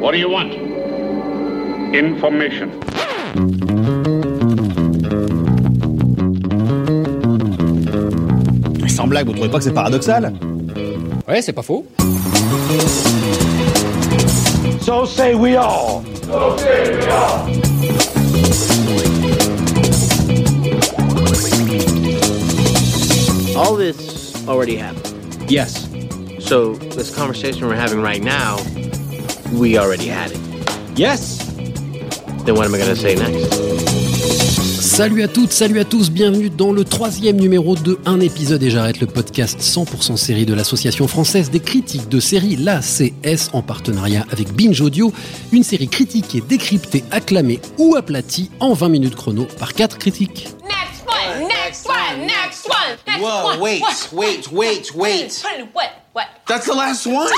What do you want? Information. Sans blague, vous trouvez pas que c'est paradoxal Ouais, c'est pas faux. So say we all. All this already happened. Yes. So this conversation we're having right now, we already had it. Yes. Then what am I gonna say next? Salut à toutes, salut à tous, bienvenue dans le troisième numéro de Un épisode et j'arrête le podcast 100% série de l'association française des critiques de séries, l'ACS, en partenariat avec Binge Audio, une série critiquée, décryptée, acclamée ou aplatie en 20 minutes chrono par quatre critiques. Next one, next one, next one, next Whoa, one. wait, wait, wait, wait. What? What? That's the last one?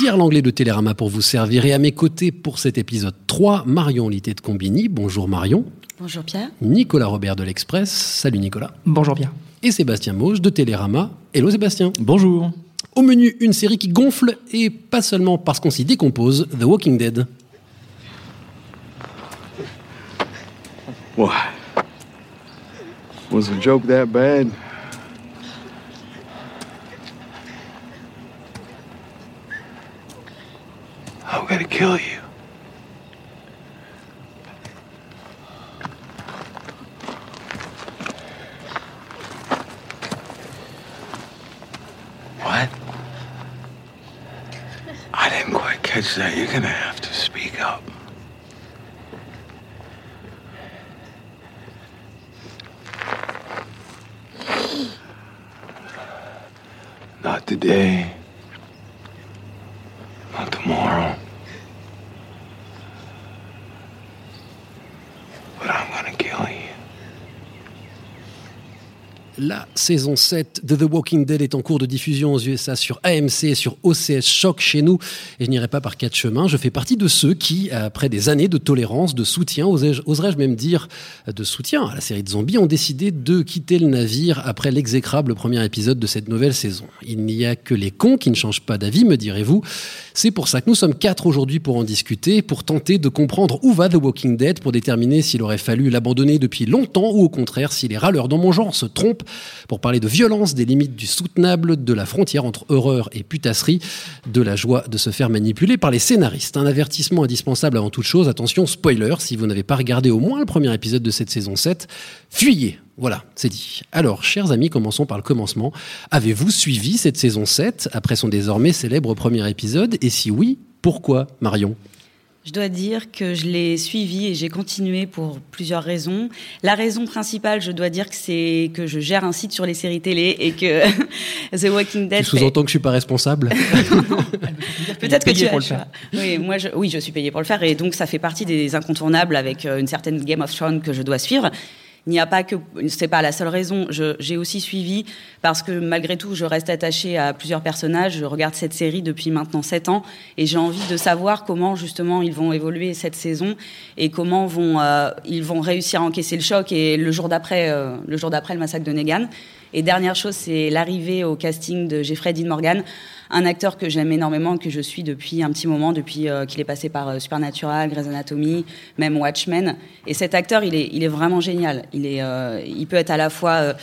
Pierre Langlais de Télérama pour vous servir et à mes côtés pour cet épisode 3, Marion Litté de Combini. Bonjour Marion. Bonjour Pierre. Nicolas Robert de l'Express. Salut Nicolas. Bonjour bien. Et Sébastien Mauge de Télérama. Hello Sébastien. Bonjour. Au menu, une série qui gonfle et pas seulement parce qu'on s'y décompose, The Walking Dead. What? Was the joke that bad? I'm gonna kill you. What? I didn't quite catch that. You're gonna have saison 7 de The Walking Dead est en cours de diffusion aux USA sur AMC et sur OCS Choc chez nous. Et je n'irai pas par quatre chemins. Je fais partie de ceux qui, après des années de tolérance, de soutien, oserais-je même dire de soutien à la série de zombies, ont décidé de quitter le navire après l'exécrable premier épisode de cette nouvelle saison. Il n'y a que les cons qui ne changent pas d'avis, me direz-vous. C'est pour ça que nous sommes quatre aujourd'hui pour en discuter, pour tenter de comprendre où va The Walking Dead, pour déterminer s'il aurait fallu l'abandonner depuis longtemps ou au contraire si les râleurs dans mon genre se trompent, pour parler de violence, des limites du soutenable, de la frontière entre horreur et putasserie, de la joie de se faire manipuler par les scénaristes. Un avertissement indispensable avant toute chose, attention, spoiler, si vous n'avez pas regardé au moins le premier épisode de cette saison 7, fuyez voilà, c'est dit. Alors, chers amis, commençons par le commencement. Avez-vous suivi cette saison 7 après son désormais célèbre premier épisode? Et si oui, pourquoi, Marion? Je dois dire que je l'ai suivi et j'ai continué pour plusieurs raisons. La raison principale, je dois dire que c'est que je gère un site sur les séries télé et que The Walking Dead. Tu sous-entends que je suis pas responsable? Peut-être que tu pour as le faire. Oui, moi, je, oui, je suis payé pour le faire et donc ça fait partie des incontournables avec euh, une certaine Game of Thrones que je dois suivre. Il n'y a pas que, c'est pas la seule raison. J'ai aussi suivi parce que malgré tout, je reste attachée à plusieurs personnages. Je regarde cette série depuis maintenant sept ans et j'ai envie de savoir comment justement ils vont évoluer cette saison et comment euh, ils vont réussir à encaisser le choc et le jour d'après, euh, le jour d'après le massacre de Negan. Et dernière chose, c'est l'arrivée au casting de Jeffrey Dean Morgan, un acteur que j'aime énormément, que je suis depuis un petit moment, depuis euh, qu'il est passé par euh, Supernatural, Grey's Anatomy, même Watchmen. Et cet acteur, il est, il est vraiment génial. Il, est, euh, il peut être à la fois euh,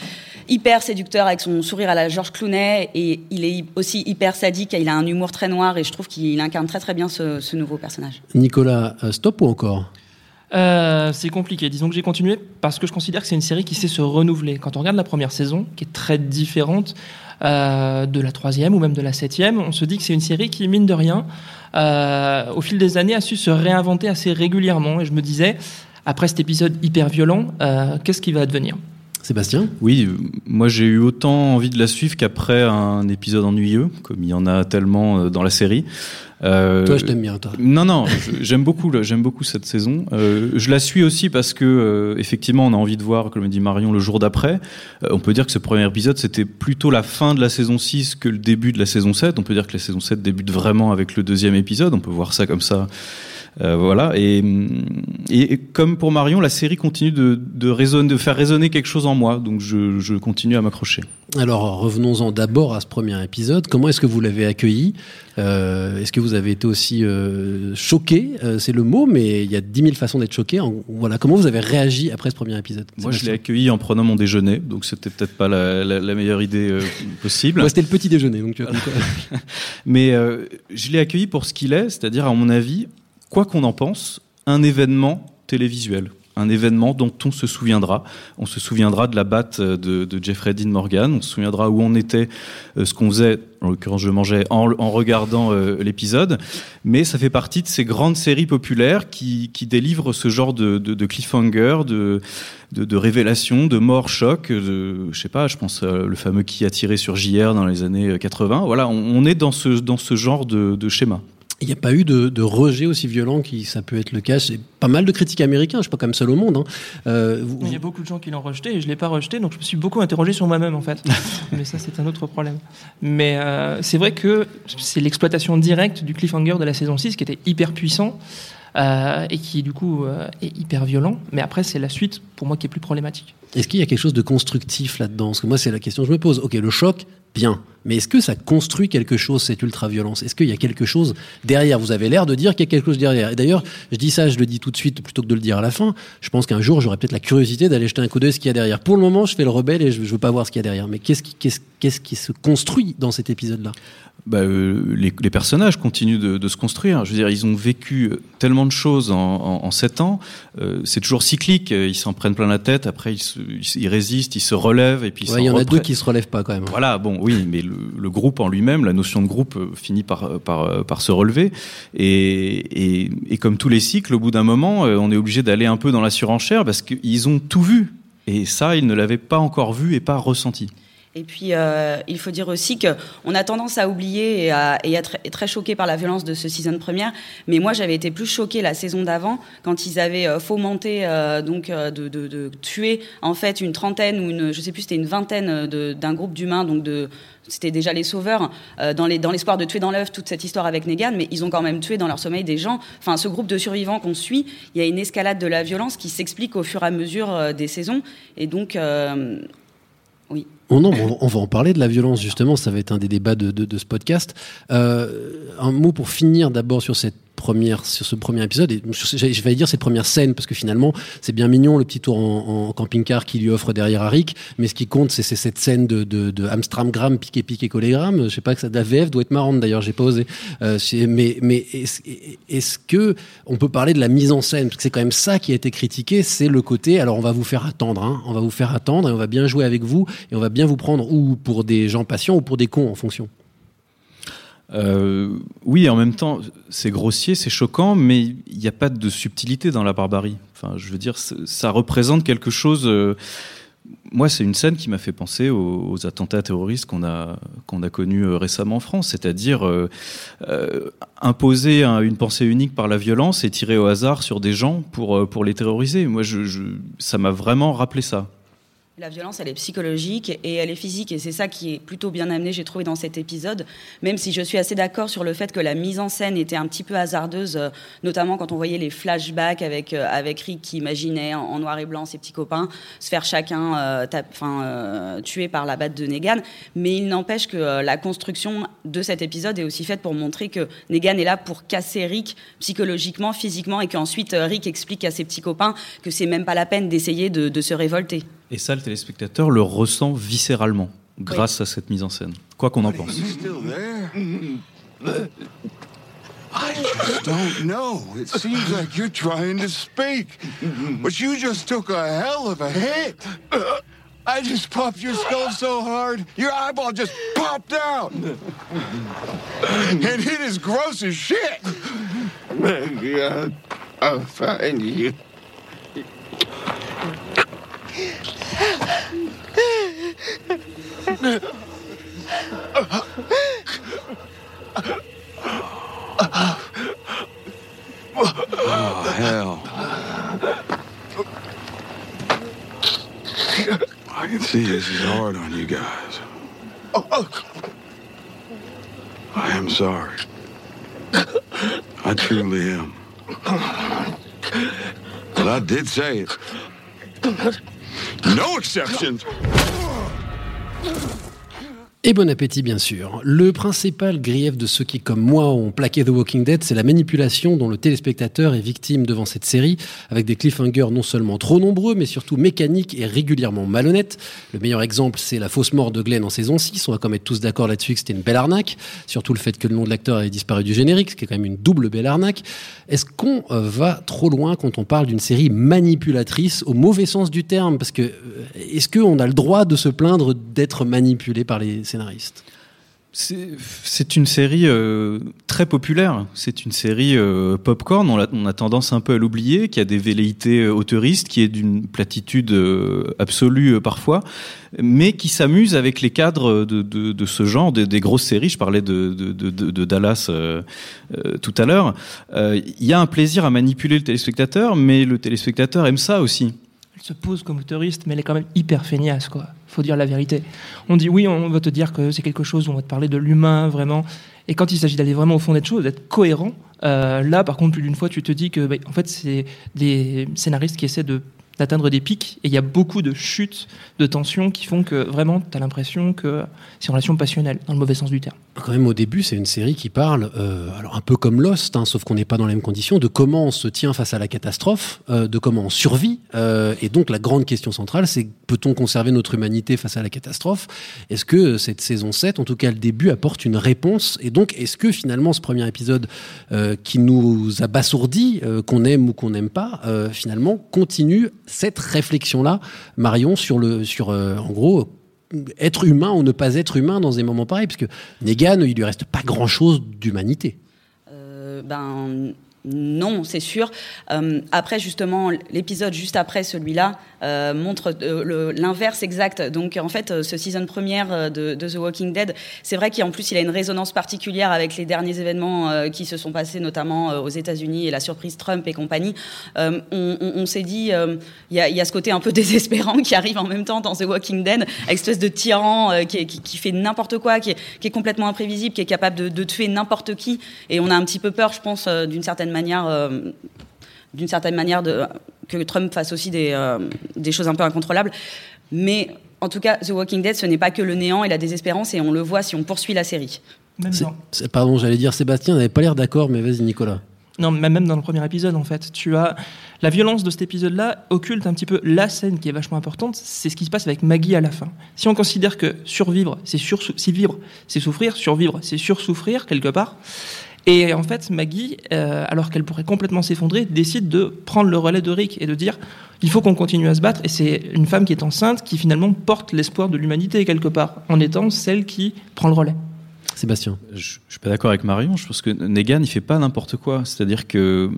hyper séducteur avec son sourire à la George Clooney et il est aussi hyper sadique. Il a un humour très noir et je trouve qu'il incarne très très bien ce, ce nouveau personnage. Nicolas, stop ou encore? Euh, c'est compliqué. Disons que j'ai continué parce que je considère que c'est une série qui sait se renouveler. Quand on regarde la première saison, qui est très différente euh, de la troisième ou même de la septième, on se dit que c'est une série qui, mine de rien, euh, au fil des années, a su se réinventer assez régulièrement. Et je me disais, après cet épisode hyper violent, euh, qu'est-ce qui va advenir? Sébastien? Oui, moi j'ai eu autant envie de la suivre qu'après un épisode ennuyeux, comme il y en a tellement dans la série. Euh, Toi, je t'aime bien, toi. Non, non, j'aime beaucoup, j'aime beaucoup cette saison. Euh, je la suis aussi parce que, euh, effectivement, on a envie de voir, comme dit Marion, le jour d'après. On peut dire que ce premier épisode, c'était plutôt la fin de la saison 6 que le début de la saison 7. On peut dire que la saison 7 débute vraiment avec le deuxième épisode. On peut voir ça comme ça. Voilà. Et, et, et comme pour Marion, la série continue de, de, résonner, de faire résonner quelque chose en en moi, donc je, je continue à m'accrocher. Alors revenons-en d'abord à ce premier épisode. Comment est-ce que vous l'avez accueilli? Euh, Est-ce que vous avez été aussi euh, choqué? Euh, C'est le mot, mais il y a dix mille façons d'être choqué. En- Voilà, comment vous avez réagi après ce premier épisode Moi, je l'ai accueilli en prenant mon déjeuner, donc c'était peut-être pas la, la- la meilleure idée possible. Moi, c'était le petit déjeuner, donc tu vois, comme quoi. Mais je l'ai accueilli pour ce qu'il est, c'est-à-dire, à mon avis, quoi qu'on en pense, un événement télévisuel. Un événement dont on se souviendra. On se souviendra de la batte euh, de, Jeffrey Dean Morgan. On se souviendra où on était, euh, ce qu'on faisait. En l'occurrence, je mangeais en, regardant euh, l'épisode. Mais ça fait partie de ces grandes séries populaires qui, délivrent ce genre de, de, cliffhanger, de, de, de révélation, de mort choc. De, je sais pas, je pense le fameux qui a tiré sur JR dans les années 80. Voilà, on, est dans ce, genre de schéma. Il n'y a pas eu de, de rejet aussi violent qui ça peut être le cas. C'est pas mal de critiques américains. Je suis pas même seul au monde. hein. Euh, vous- Il y a beaucoup de gens qui l'ont rejeté et je l'ai pas rejeté, donc je me suis beaucoup interrogé sur moi-même en fait. Mais ça, c'est un autre problème. Mais euh, c'est vrai que c'est l'exploitation directe du cliffhanger de la saison 6 qui était hyper puissant euh, et qui du coup euh, est hyper violent. Mais après, c'est la suite pour moi qui est plus problématique. Est-ce qu'il y a quelque chose de constructif là-dedans? Parce que moi, c'est la question que je me pose. Ok, le choc, bien. Mais est-ce que ça construit quelque chose, cette ultra-violence? Est-ce qu'il y a quelque chose derrière? Vous avez l'air de dire qu'il y a quelque chose derrière. D'ailleurs, je dis ça, je le dis tout de suite plutôt que de le dire à la fin. Je pense qu'un jour, j'aurai peut-être la curiosité d'aller jeter un coup d'œil à ce qu'il y a derrière. Pour le moment, je fais le rebelle et je ne veux pas voir ce qu'il y a derrière. Mais qu'est-ce qui se construit dans cet épisode-là? Bah, euh, les, les personnages continuent de, de se construire. Je veux dire, ils ont vécu euh, tellement de choses en, en, en sept ans. Euh, c'est toujours cyclique. Ils s'en prennent plein la tête. Après, ils, se- ils, résistent, ils se relèvent et puis ils Ouais, Il y s'en en a deux qui se relèvent pas quand même. Voilà, bon, oui, mais le, le groupe en lui-même, la notion de groupe euh, finit par, par, euh, par se relever. Et, et, et comme tous les cycles, au bout d'un moment, euh, on est obligé d'aller un peu dans la surenchère parce qu'ils ont tout vu. Et ça, ils ne l'avaient pas encore vu et pas ressenti. Et puis, euh, il faut dire aussi qu'on a tendance à oublier et à, être très choqué par la violence de ce season première. Mais moi, j'avais été plus choquée la saison d'avant quand ils avaient euh, fomenté euh, donc euh, de, de, de tuer en fait une trentaine ou une, je sais plus, c'était une vingtaine de- d'un groupe d'humains, donc de c'était déjà les sauveurs, euh, dans les- dans l'espoir de tuer dans l'œuf toute cette histoire avec Negan, mais ils ont quand même tué dans leur sommeil des gens. Enfin, ce groupe de survivants qu'on suit, il y a une escalade de la violence qui s'explique au fur et à mesure euh, des saisons. Et donc, euh. Oh non, on on va en parler de la violence justement, ça va être un des débats de, de- de ce podcast. Euh, un mot pour finir d'abord sur cette sur ce premier épisode et je vais dire cette première scène parce que finalement c'est bien mignon le petit tour en, camping-car qui lui offre derrière Arik, mais ce qui compte c'est cette scène de, de, de Amstramgram piqué piqué collégramme. Je sais pas que ça de la VF doit être marrante d'ailleurs, j'ai pas osé. Euh, mais mais est-ce est-ce que on peut parler de la mise en scène? Parce que c'est quand même ça qui a été critiqué, c'est le côté. Alors on va vous faire attendre, hein, on va vous faire attendre et on va bien jouer avec vous et on va bien vous prendre ou pour des gens patients ou pour des cons en fonction. Euh, oui, en même temps, c'est grossier, c'est choquant, mais il n'y a pas de subtilité dans la barbarie. Enfin, je veux dire, ça représente quelque chose. euh, moi, c'est une scène qui m'a fait penser aux, attentats terroristes qu'on a qu'on a connus euh, récemment en France, c'est-à-dire euh, imposer un- une pensée unique par la violence et tirer au hasard sur des gens pour pour les terroriser. Moi, ça m'a vraiment rappelé ça. La violence, elle est psychologique et elle est physique. Et c'est ça qui est plutôt bien amené, j'ai trouvé, dans cet épisode. Même si je suis assez d'accord sur le fait que la mise en scène était un petit peu hasardeuse, euh, notamment quand on voyait les flashbacks avec, euh, avec Rick qui imaginait en, noir et blanc ses petits copains se faire chacun euh, euh, tuer par la batte de Negan. Mais il n'empêche que la construction de cet épisode est aussi faite pour montrer que Negan est là pour casser Rick psychologiquement, physiquement, et qu'ensuite euh, Rick explique à ses petits copains que c'est même pas la peine d'essayer de- de se révolter. Et ça, le téléspectateur le ressent viscéralement grâce à cette mise en scène, quoi qu'on en pense. I just don't know. It seems like you're trying to speak, but you just took a hell of a hit. I just popped your skull so hard, your eyeball just popped out. And it is gross as shit. God, I'll find you. Oh, hell. Can see this is hard on you guys. Oh, oh. I am sorry. I truly am. But I did say it. No exceptions. Et bon appétit, bien sûr. Le principal grief de ceux qui, comme moi, ont plaqué The Walking Dead, c'est la manipulation dont le téléspectateur est victime devant cette série, avec des cliffhangers non seulement trop nombreux, mais surtout mécaniques et régulièrement malhonnêtes. Le meilleur exemple, c'est la fausse mort de Glenn en saison 6. On va quand même être tous d'accord là-dessus que c'était une belle arnaque. Surtout le fait que le nom de l'acteur ait disparu du générique, ce qui est quand même une double belle arnaque. Est-ce qu'on euh, va trop loin quand on parle d'une série manipulatrice au mauvais sens du terme? Parce que euh, est-ce qu'on a le droit de se plaindre d'être manipulé par les C'est une série euh, très populaire. C'est une série euh, popcorn. On a, on a tendance un peu à l'oublier, qui a des velléités euh, auteuristes, qui est d'une platitude euh, absolue euh, parfois, mais qui s'amuse avec les cadres de, de, de ce genre, des, des grosses séries. Je parlais de, de, de, de- de Dallas euh, euh, tout à l'heure. Euh, Il y a un plaisir à manipuler le téléspectateur, mais le téléspectateur aime ça aussi. Elle se pose comme autoriste, mais elle est quand même hyper feignasse, quoi. Faut dire la vérité. On dit oui, on va te dire que c'est quelque chose, on va te parler de l'humain, vraiment. Et quand il s'agit d'aller vraiment au fond des choses, d'être cohérent, euh, là, par contre, plus d'une fois, tu te dis que, bah, en fait, c'est des scénaristes qui essaient de d'atteindre des pics et il y a beaucoup de chutes de tension qui font que vraiment tu as l'impression que c'est une relation passionnelle dans le mauvais sens du terme. Quand même, au début, c'est une série qui parle, euh, alors un peu comme Lost, hein, sauf qu'on n'est pas dans les mêmes conditions, de comment on se tient face à la catastrophe, euh, de comment on survit. euh, et donc, la grande question centrale, c'est peut-on conserver notre humanité face à la catastrophe? Est-ce que cette saison 7, en tout cas le début, apporte une réponse? Et donc, est-ce que finalement, ce premier épisode qui nous abasourdit, qu'on aime ou qu'on n'aime pas, finalement, continue cette réflexion-là, Marion, sur le, sur, euh, en gros, être humain ou ne pas être humain dans des moments pareils, parce que Negan, il lui reste pas grand-chose d'humanité. Euh, ben non, c'est sûr. Euh, après, justement, l'épisode juste après celui-là euh, montre euh, l'inverse exact. Donc, en fait, ce season première de, de The Walking Dead, c'est vrai qu'en plus, il a une résonance particulière avec les derniers événements qui se sont passés, notamment aux États-Unis et la surprise Trump et compagnie. On s'est dit, il y, a, ce côté un peu désespérant qui arrive en même temps dans The Walking Dead, espèce de tyran qui, fait n'importe quoi, qui est, complètement imprévisible, qui est capable de, de tuer n'importe qui. Et on a un petit peu peur, je pense, d'une certaine manière, euh, d'une certaine manière de, que Trump fasse aussi des, euh, des choses un peu incontrôlables. Mais en tout cas, The Walking Dead, ce n'est pas que le néant et la désespérance, et on le voit si on poursuit la série. Même C'est- dans- c'est- Pardon, j'allais dire Sébastien, n'avait pas l'air d'accord, mais vas-y Nicolas. Non, mais même dans le premier épisode, en fait, tu as la violence de cet épisode-là occulte un petit peu la scène qui est vachement importante. C'est ce qui se passe avec Maggie à la fin. Si on considère que survivre, c'est sur si vivre, c'est souffrir, survivre, c'est sursouffrir quelque part. Et en fait, Maggie, euh, alors qu'elle pourrait complètement s'effondrer, décide de prendre le relais de Rick et de dire il faut qu'on continue à se battre. Et c'est une femme qui est enceinte qui finalement porte l'espoir de l'humanité quelque part, en étant celle qui prend le relais. Sébastien. Je, je suis pas d'accord avec Marion. Je pense que Negan, il fait pas n'importe quoi. C'est-à-dire que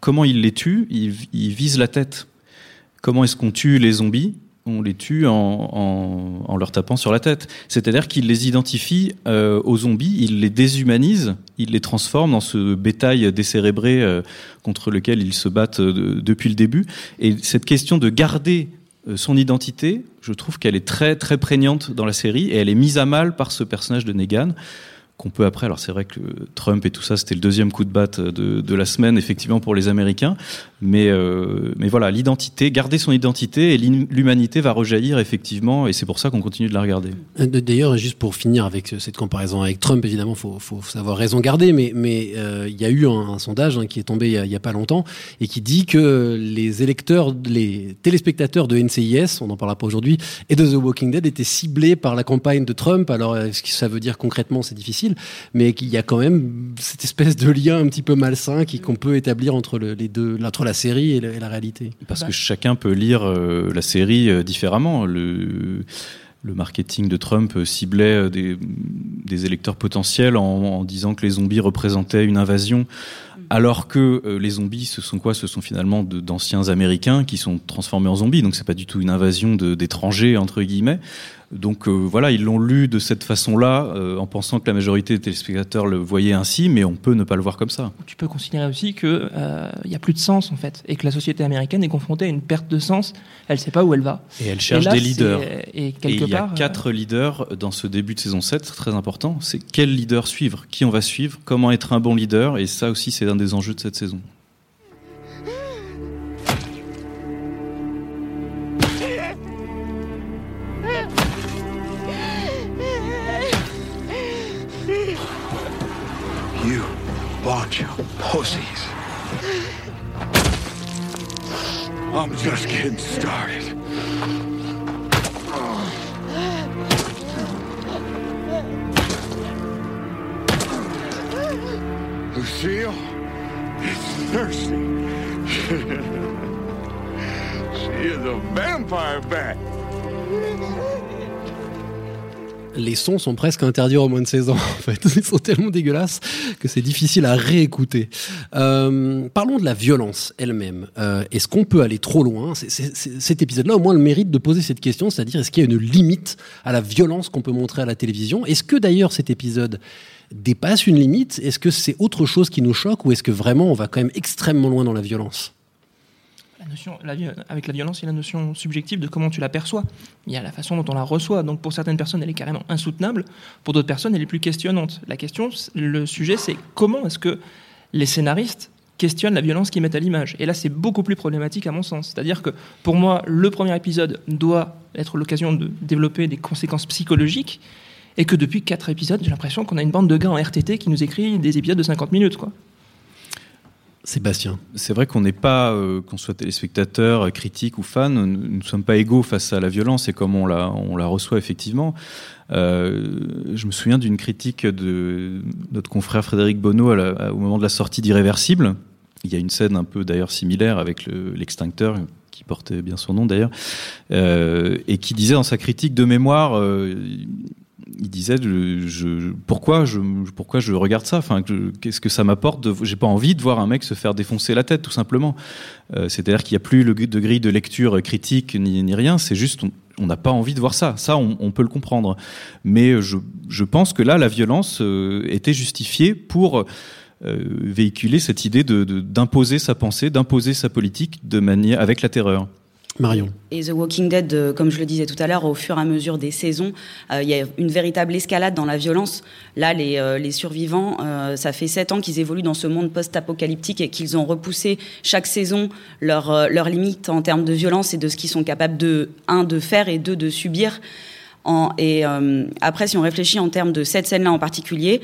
comment il les tue, il, il vise la tête. Comment est-ce qu'on tue les zombies? On les tue en, en- en leur tapant sur la tête. C'est-à-dire qu'il les identifie euh, aux zombies, il les déshumanise, il les transforme dans ce bétail décérébré euh, contre lequel ils se battent euh, depuis le début. Et cette question de garder euh, son identité, je trouve qu'elle est très très prégnante dans la série et elle est mise à mal par ce personnage de Negan qu'on peut après. Alors c'est vrai que Trump et tout ça, c'était le deuxième coup de batte de, de la semaine, effectivement pour les Américains. Mais euh, mais voilà, l'identité, garder son identité et l'hum- l'humanité va rejaillir effectivement, et c'est pour ça qu'on continue de la regarder. Euh, D'ailleurs, juste pour finir avec euh, cette comparaison avec Trump, évidemment, faut, faut savoir raison garder, mais mais euh, il y a eu un, sondage hein, qui est tombé il y, a, il a pas longtemps et qui dit que les électeurs, les téléspectateurs de NCIS, on n'en parlera pas aujourd'hui, et de The Walking Dead étaient ciblés par la campagne de Trump. Alors, ce que ça veut dire concrètement, c'est difficile, mais qu'il y a quand même cette espèce de lien un petit peu malsain qu'on peut établir entre le- les deux, entre la série et, le- et la réalité. Parce que chacun peut lire euh, la série euh, différemment. Le, le marketing de Trump euh, ciblait des, des électeurs potentiels en, en disant que les zombies représentaient une invasion, alors que euh, les zombies, ce sont quoi? Ce sont finalement d'anciens Américains qui sont transformés en zombies. Donc c'est pas du tout une invasion d'étrangers entre guillemets. Donc euh, voilà, ils l'ont lu de cette façon-là, euh, en pensant que la majorité des téléspectateurs le voyaient ainsi, mais on peut ne pas le voir comme ça. tu peux considérer aussi qu'il n'y a plus de sens en fait et que la société américaine est confrontée à une perte de sens. Elle ne sait pas où elle va. Et elle cherche là, des leaders. Et Et quelque il y a part, euh, quatre leaders dans ce début de saison 7, c'est très important. C'est quel leader suivre, qui on va suivre, comment être un bon leader, et ça aussi c'est un des enjeux de cette saison. Pussies. I'm just getting started. Lucille is thirsty. she is a vampire bat. Les sons sont presque interdits aux moins de 16 ans, en fait. Ils sont tellement dégueulasses que c'est difficile à réécouter. Euh, parlons de la violence elle-même. Euh, est-ce qu'on peut aller trop loin? Cet épisode-là, au moins, le mérite de poser cette question, c'est-à-dire est-ce qu'il y a une limite à la violence qu'on peut montrer à la télévision? Est-ce que d'ailleurs cet épisode dépasse une limite? Est-ce que c'est autre chose qui nous choque ou est-ce que vraiment on va quand même extrêmement loin dans la violence? La notion, avec la violence, il y a la notion subjective de comment tu la perçois. Il y a la façon dont on la reçoit. Donc pour certaines personnes, elle est carrément insoutenable. Pour d'autres personnes, elle est plus questionnante. La question, le sujet, c'est comment est-ce que les scénaristes questionnent la violence qu'ils mettent à l'image? Et là, c'est beaucoup plus problématique à mon sens. C'est-à-dire que pour moi, le premier épisode doit être l'occasion de développer des conséquences psychologiques. Et que depuis quatre épisodes, j'ai l'impression qu'on a une bande de gars en RTT qui nous écrit des épisodes de 50 minutes. Sébastien. C'est vrai qu'on n'est pas, euh, qu'on soit téléspectateur, euh, critique ou fan, nous ne sommes pas égaux face à la violence et comme on la, on la reçoit effectivement. Euh, je me souviens d'une critique de notre confrère Frédéric Bonneau au moment de la sortie d'Irréversible. Il y a une scène un peu d'ailleurs similaire avec le- l'extincteur qui portait bien son nom d'ailleurs, et qui disait dans sa critique de mémoire, il disait pourquoi je regarde ça? Qu'est-ce que ça m'apporte j'ai pas envie de voir un mec se faire défoncer la tête tout simplement. Euh, c'est-à-dire qu'il n'y a plus le de grille de lecture critique ni, rien c'est juste on- n'a pas envie de voir ça. Ça on, peut le comprendre. Mais je, pense que là la violence euh, était justifiée pour euh, véhiculer cette idée d'imposer sa pensée d'imposer sa politique de manière avec la terreur Marion. Et The Walking Dead, euh, comme je le disais tout à l'heure, au fur et à mesure des saisons, euh, il y a une véritable escalade dans la violence. Là, les, euh, les survivants, ça fait sept ans qu'ils évoluent dans ce monde post-apocalyptique et qu'ils ont repoussé chaque saison leurs leurs limites en termes de violence et de ce qu'ils sont capables de, un, de faire et deux, de subir. Et après, si on réfléchit en termes de cette scène-là en particulier,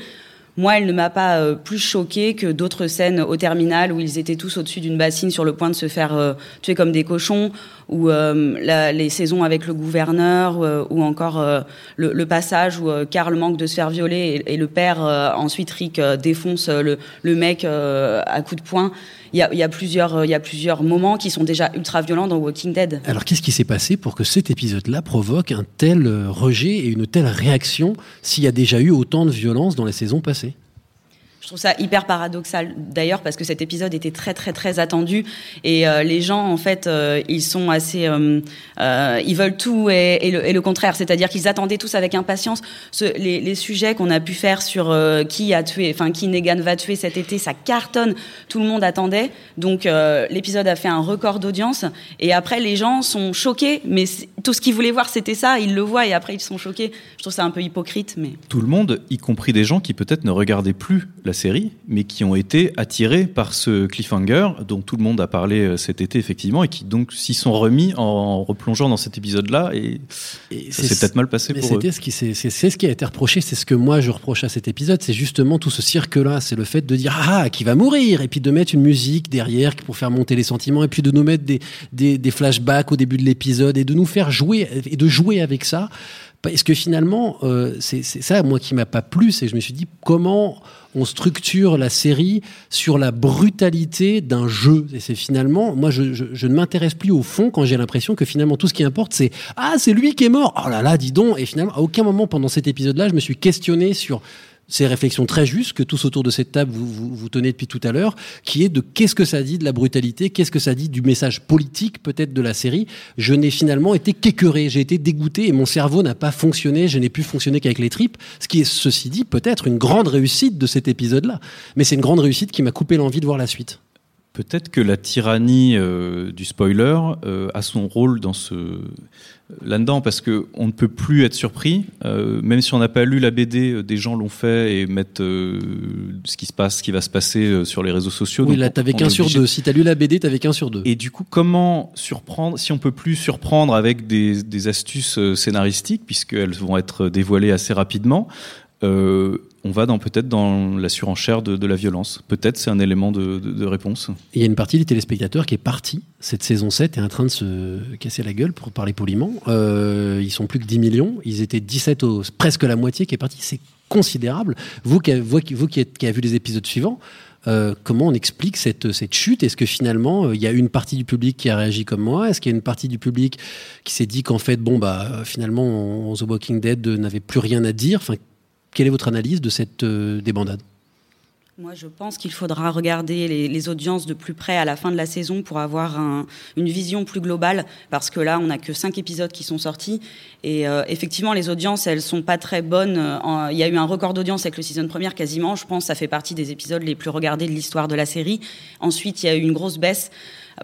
moi, elle ne m'a pas plus choquée que d'autres scènes au terminal où ils étaient tous au-dessus d'une bassine sur le point de se faire tuer comme des cochons, ou euh, les saisons avec le gouverneur, euh, ou encore euh, le, passage où Karl manque de se faire violer et, le père, ensuite Rick, défonce le, mec à coups de poing. Il y a, plusieurs, il y a plusieurs moments qui sont déjà ultra violents dans Walking Dead. Alors qu'est-ce qui s'est passé pour que cet épisode-là provoque un tel rejet et une telle réaction s'il y a déjà eu autant de violence dans les saisons passées? Je trouve ça hyper paradoxal d'ailleurs parce que cet épisode était très très très attendu. Et euh, les gens en fait euh, ils sont assez euh, ils veulent tout et, le, contraire. C'est-à-dire qu'ils attendaient tous avec impatience ce, les, sujets qu'on a pu faire sur qui a tué enfin qui Negan va tuer cet été. Ça cartonne. Tout le monde attendait. Donc l'épisode a fait un record d'audience. Et après les gens sont choqués. Mais tout ce qu'ils voulaient voir c'était ça. Ils le voient et après ils sont choqués. Je trouve ça un peu hypocrite mais tout le monde, y compris des gens qui peut-être ne regardaient plus la série, mais qui ont été attirés par ce cliffhanger dont tout le monde a parlé euh, cet été effectivement, et qui donc s'y sont remis en replongeant dans cet épisode-là, et, ça s'est peut-être mal passé Mais pour eux. ce qui c'est ce qui a été reproché, c'est ce que moi je reproche à cet épisode, c'est justement tout ce cirque-là, c'est le fait de dire ah qui va mourir et puis de mettre une musique derrière pour faire monter les sentiments et puis de nous mettre des, des, des flashbacks au début de l'épisode et de nous faire jouer et de jouer avec ça. Parce que finalement, euh, c'est ça moi qui m'a pas plu, c'est que je me suis dit comment on structure la série sur la brutalité d'un jeu? Et c'est finalement, moi, je, je- je ne m'intéresse plus au fond quand j'ai l'impression que finalement tout ce qui importe, c'est ah, c'est lui qui est mort. Oh là là, dis donc. Et finalement, à aucun moment pendant cet épisode-là, je me suis questionné sur ces réflexions très justes que tous autour de cette table vous, vous, vous tenez depuis tout à l'heure, qui est de qu'est-ce que ça dit de la brutalité, qu'est-ce que ça dit du message politique peut-être de la série. Je n'ai finalement été qu'écœuré, j'ai été dégoûté et mon cerveau n'a pas fonctionné, je n'ai pu fonctionner qu'avec les tripes, ce qui est ceci dit peut-être une grande réussite de cet épisode-là. Mais c'est une grande réussite qui m'a coupé l'envie de voir la suite. Peut-être que la tyrannie euh, du spoiler euh, a son rôle dans ce là-dedans parce que on ne peut plus être surpris, euh, même si on n'a pas lu la BD, des gens l'ont fait et mettent ce qui se passe, ce qui va se passer sur les réseaux sociaux. Oui, Donc, là, t'avais qu'un sur deux. Si t'as lu la BD, t'avais qu'un sur deux. Et du coup, comment surprendre si on peut plus surprendre avec des, des astuces scénaristiques, puisqu'elles vont être dévoilées assez rapidement euh, on va peut-être dans la surenchère de, la violence. Peut-être c'est un élément de, réponse. Il y a une partie des téléspectateurs qui est partie cette saison 7 et est en train de se casser la gueule pour parler poliment. Euh, ils sont plus que 10 millions. Ils étaient 17 au, presque la moitié qui est partie. C'est considérable. Vous qui, avez- vu les épisodes suivants, euh, comment on explique cette, chute? Est-ce que finalement, euh, il y a une partie du public qui a réagi comme moi? Est-ce qu'il y a une partie du public qui s'est dit qu'en fait, bon, bah, finalement, The Walking Dead n'avait plus rien à dire? Quelle est votre analyse de cette euh, débandade? Moi, je pense qu'il faudra regarder les, audiences de plus près à la fin de la saison pour avoir un- une vision plus globale, parce que là, on n'a que cinq épisodes qui sont sortis, et euh, effectivement, les audiences, elles sont pas très bonnes. Il y a eu un record d'audience avec le season première quasiment. Je pense que ça fait partie des épisodes les plus regardés de l'histoire de la série. Ensuite, il y a eu une grosse baisse.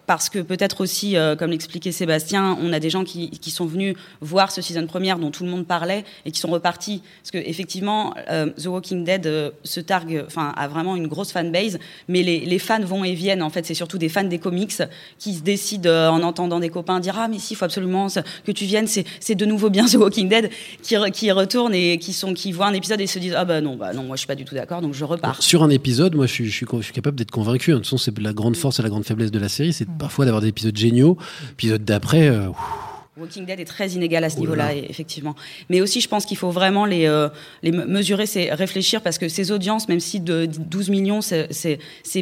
Parce que peut-être aussi, euh, comme l'expliquait Sébastien, on a des gens qui, qui sont venus voir ce season première dont tout le monde parlait et qui sont repartis. Parce que effectivement, euh, The Walking Dead euh, se targue, enfin, a vraiment une grosse fanbase, mais les, les fans vont et viennent. En fait, c'est surtout des fans des comics qui se décident en entendant des copains dire ah mais si, il faut absolument que tu viennes, c'est de nouveau bien The Walking Dead, qui, qui retournent et qui sont qui voient un épisode et se disent ah bah non bah non moi je suis pas du tout d'accord donc je repars. Sur un épisode, moi je suis, je suis, je suis capable d'être convaincu. De toute façon, c'est la grande force et la grande faiblesse de la série, c'est parfois d'avoir des épisodes géniaux. Épisode d'après, euh, Walking Dead est très inégal à ce là niveau-là, effectivement. Mais aussi, je pense qu'il faut vraiment les, euh, les mesurer, c'est réfléchir, parce que ces audiences, même si de 12 millions, c'est-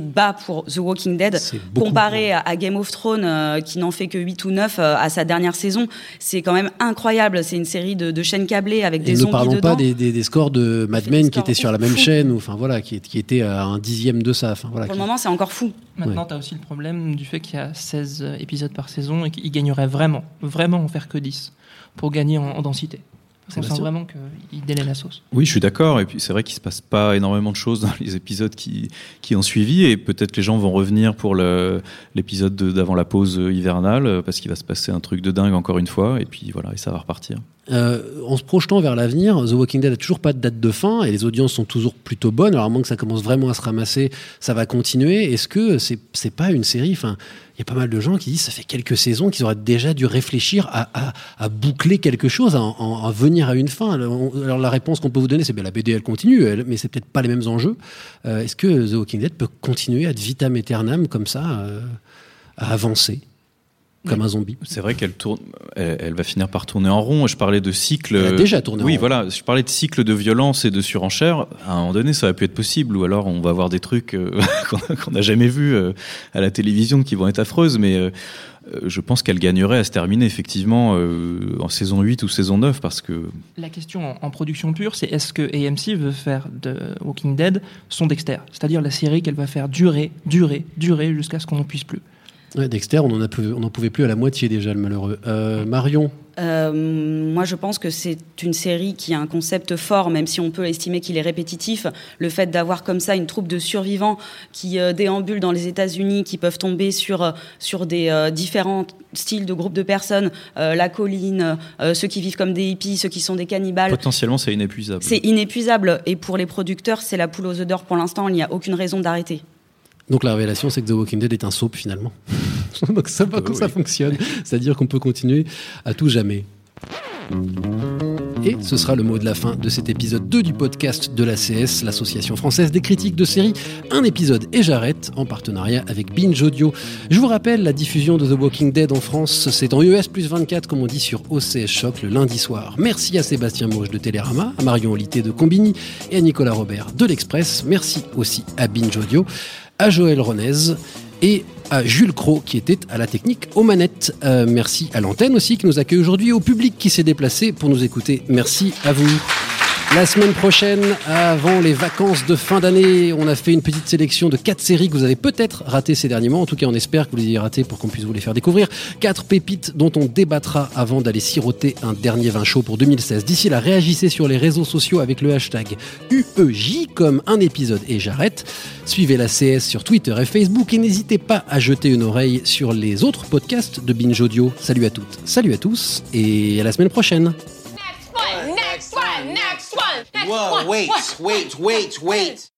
bas pour The Walking Dead, comparé à, à Game of Thrones, euh, qui n'en fait que 8 ou 9 euh, à sa dernière saison, c'est quand même incroyable. C'est une série de, de chaînes câblées avec et des ne zombies parlons dedans. pas des, des, des scores de Mad Men qui étaient sur la même chaîne, ou enfin voilà, qui, qui étaient à un dixième de ça. Enfin voilà. Pour qui- le moment, c'est encore fou. Maintenant, Ouais. tu as aussi le problème du fait qu'il y a 16 épisodes par saison et qu'ils gagneraient vraiment, vraiment en faire que 10 pour gagner en, en densité. On sent vraiment qu'ils délaient la sauce. Oui, je suis d'accord. Et puis c'est vrai qu'il se passe pas énormément de choses dans les épisodes qui, qui ont suivi. Et peut-être les gens vont revenir pour l'épisode de- d'avant la pause hivernale parce qu'il va se passer un truc de dingue encore une fois. Et puis voilà, et ça va repartir. Euh, en se projetant vers l'avenir, The Walking Dead a toujours pas de date de fin et les audiences sont toujours plutôt bonnes. Alors à moins que ça commence vraiment à se ramasser, ça va continuer. Est-ce que c'est c'est pas une série il y a pas mal de gens qui disent ça fait quelques saisons qu'ils auraient déjà dû réfléchir à, boucler quelque chose, à, en- à venir à une fin. Alors, la réponse qu'on peut vous donner, c'est bien la BD elle continue, mais c'est peut-être pas les mêmes enjeux. Euh, Est-ce que The Walking Dead peut continuer à être vitam aeternam comme ça, euh, à avancer? Comme un zombie C'est vrai qu'elle tourne, elle, elle va finir par tourner en rond. Je parlais de cycle. Elle a déjà tourné en Oui, rond. voilà. Je parlais de cycle de violence et de surenchère. À un moment donné, ça aurait pu être possible. Ou alors, on va voir des trucs euh, qu'on n'a jamais vus euh, à la télévision qui vont être affreuses. Mais euh, je pense qu'elle gagnerait à se terminer effectivement euh, en saison 8 ou saison 9 parce que La question en, en production pure, c'est est-ce que AMC veut faire de Walking Dead son Dexter? C'est-à-dire la série qu'elle va faire durer, durer, durer jusqu'à ce qu'on n'en puisse plus. Ouais, Dexter, on en, a peu- on en pouvait plus à la moitié déjà, le malheureux. Euh, Marion, Euh, moi, je pense que c'est une série qui a un concept fort, même si on peut estimer qu'il est répétitif. Le fait d'avoir comme ça une troupe de survivants qui euh, déambulent dans les États-Unis, qui peuvent tomber sur euh, sur des euh, différents styles de groupes de personnes, euh, la colline, euh, ceux qui vivent comme des hippies, ceux qui sont des cannibales. potentiellement, c'est inépuisable. C'est inépuisable. Et pour les producteurs, c'est la poule aux œufs d'or pour l'instant. Il n'y a aucune raison d'arrêter. Donc la révélation, c'est que The Walking Dead est un soap finalement. donc ça va comme ça fonctionne. C'est-à-dire qu'on peut continuer à tout jamais. Et ce sera le mot de la fin de cet épisode 2 du podcast de l'ACS, l'Association française des critiques de séries. Un épisode et j'arrête en partenariat avec Binge Audio. Je vous rappelle, la diffusion de The Walking Dead en France, c'est en US plus 24, comme on dit sur OCS Choc le lundi soir. Merci à Sébastien Mauche de Télérama, à Marion Olité de Combini et à Nicolas Robert de l'Express. Merci aussi à Binge Audio, à Joël Ronez et à Jules Cro qui était à la technique aux manettes. Euh, merci à l'antenne aussi qui nous accueille aujourd'hui, au public qui s'est déplacé pour nous écouter. Merci à vous. La semaine prochaine, avant les vacances de fin d'année, on a fait une petite sélection de quatre séries que vous avez peut-être ratées ces derniers mois. En tout cas, on espère que vous les ayez ratées pour qu'on puisse vous les faire découvrir. Quatre pépites dont on débattra avant d'aller siroter un dernier vin chaud pour 2016. D'ici là, réagissez sur les réseaux sociaux avec le hashtag UEJ comme un épisode et j'arrête. Suivez la CS sur Twitter et Facebook et n'hésitez pas à jeter une oreille sur les autres podcasts de Binge Audio. Salut à toutes, salut à tous et à la semaine prochaine. Whoa, wait, wait, wait, wait.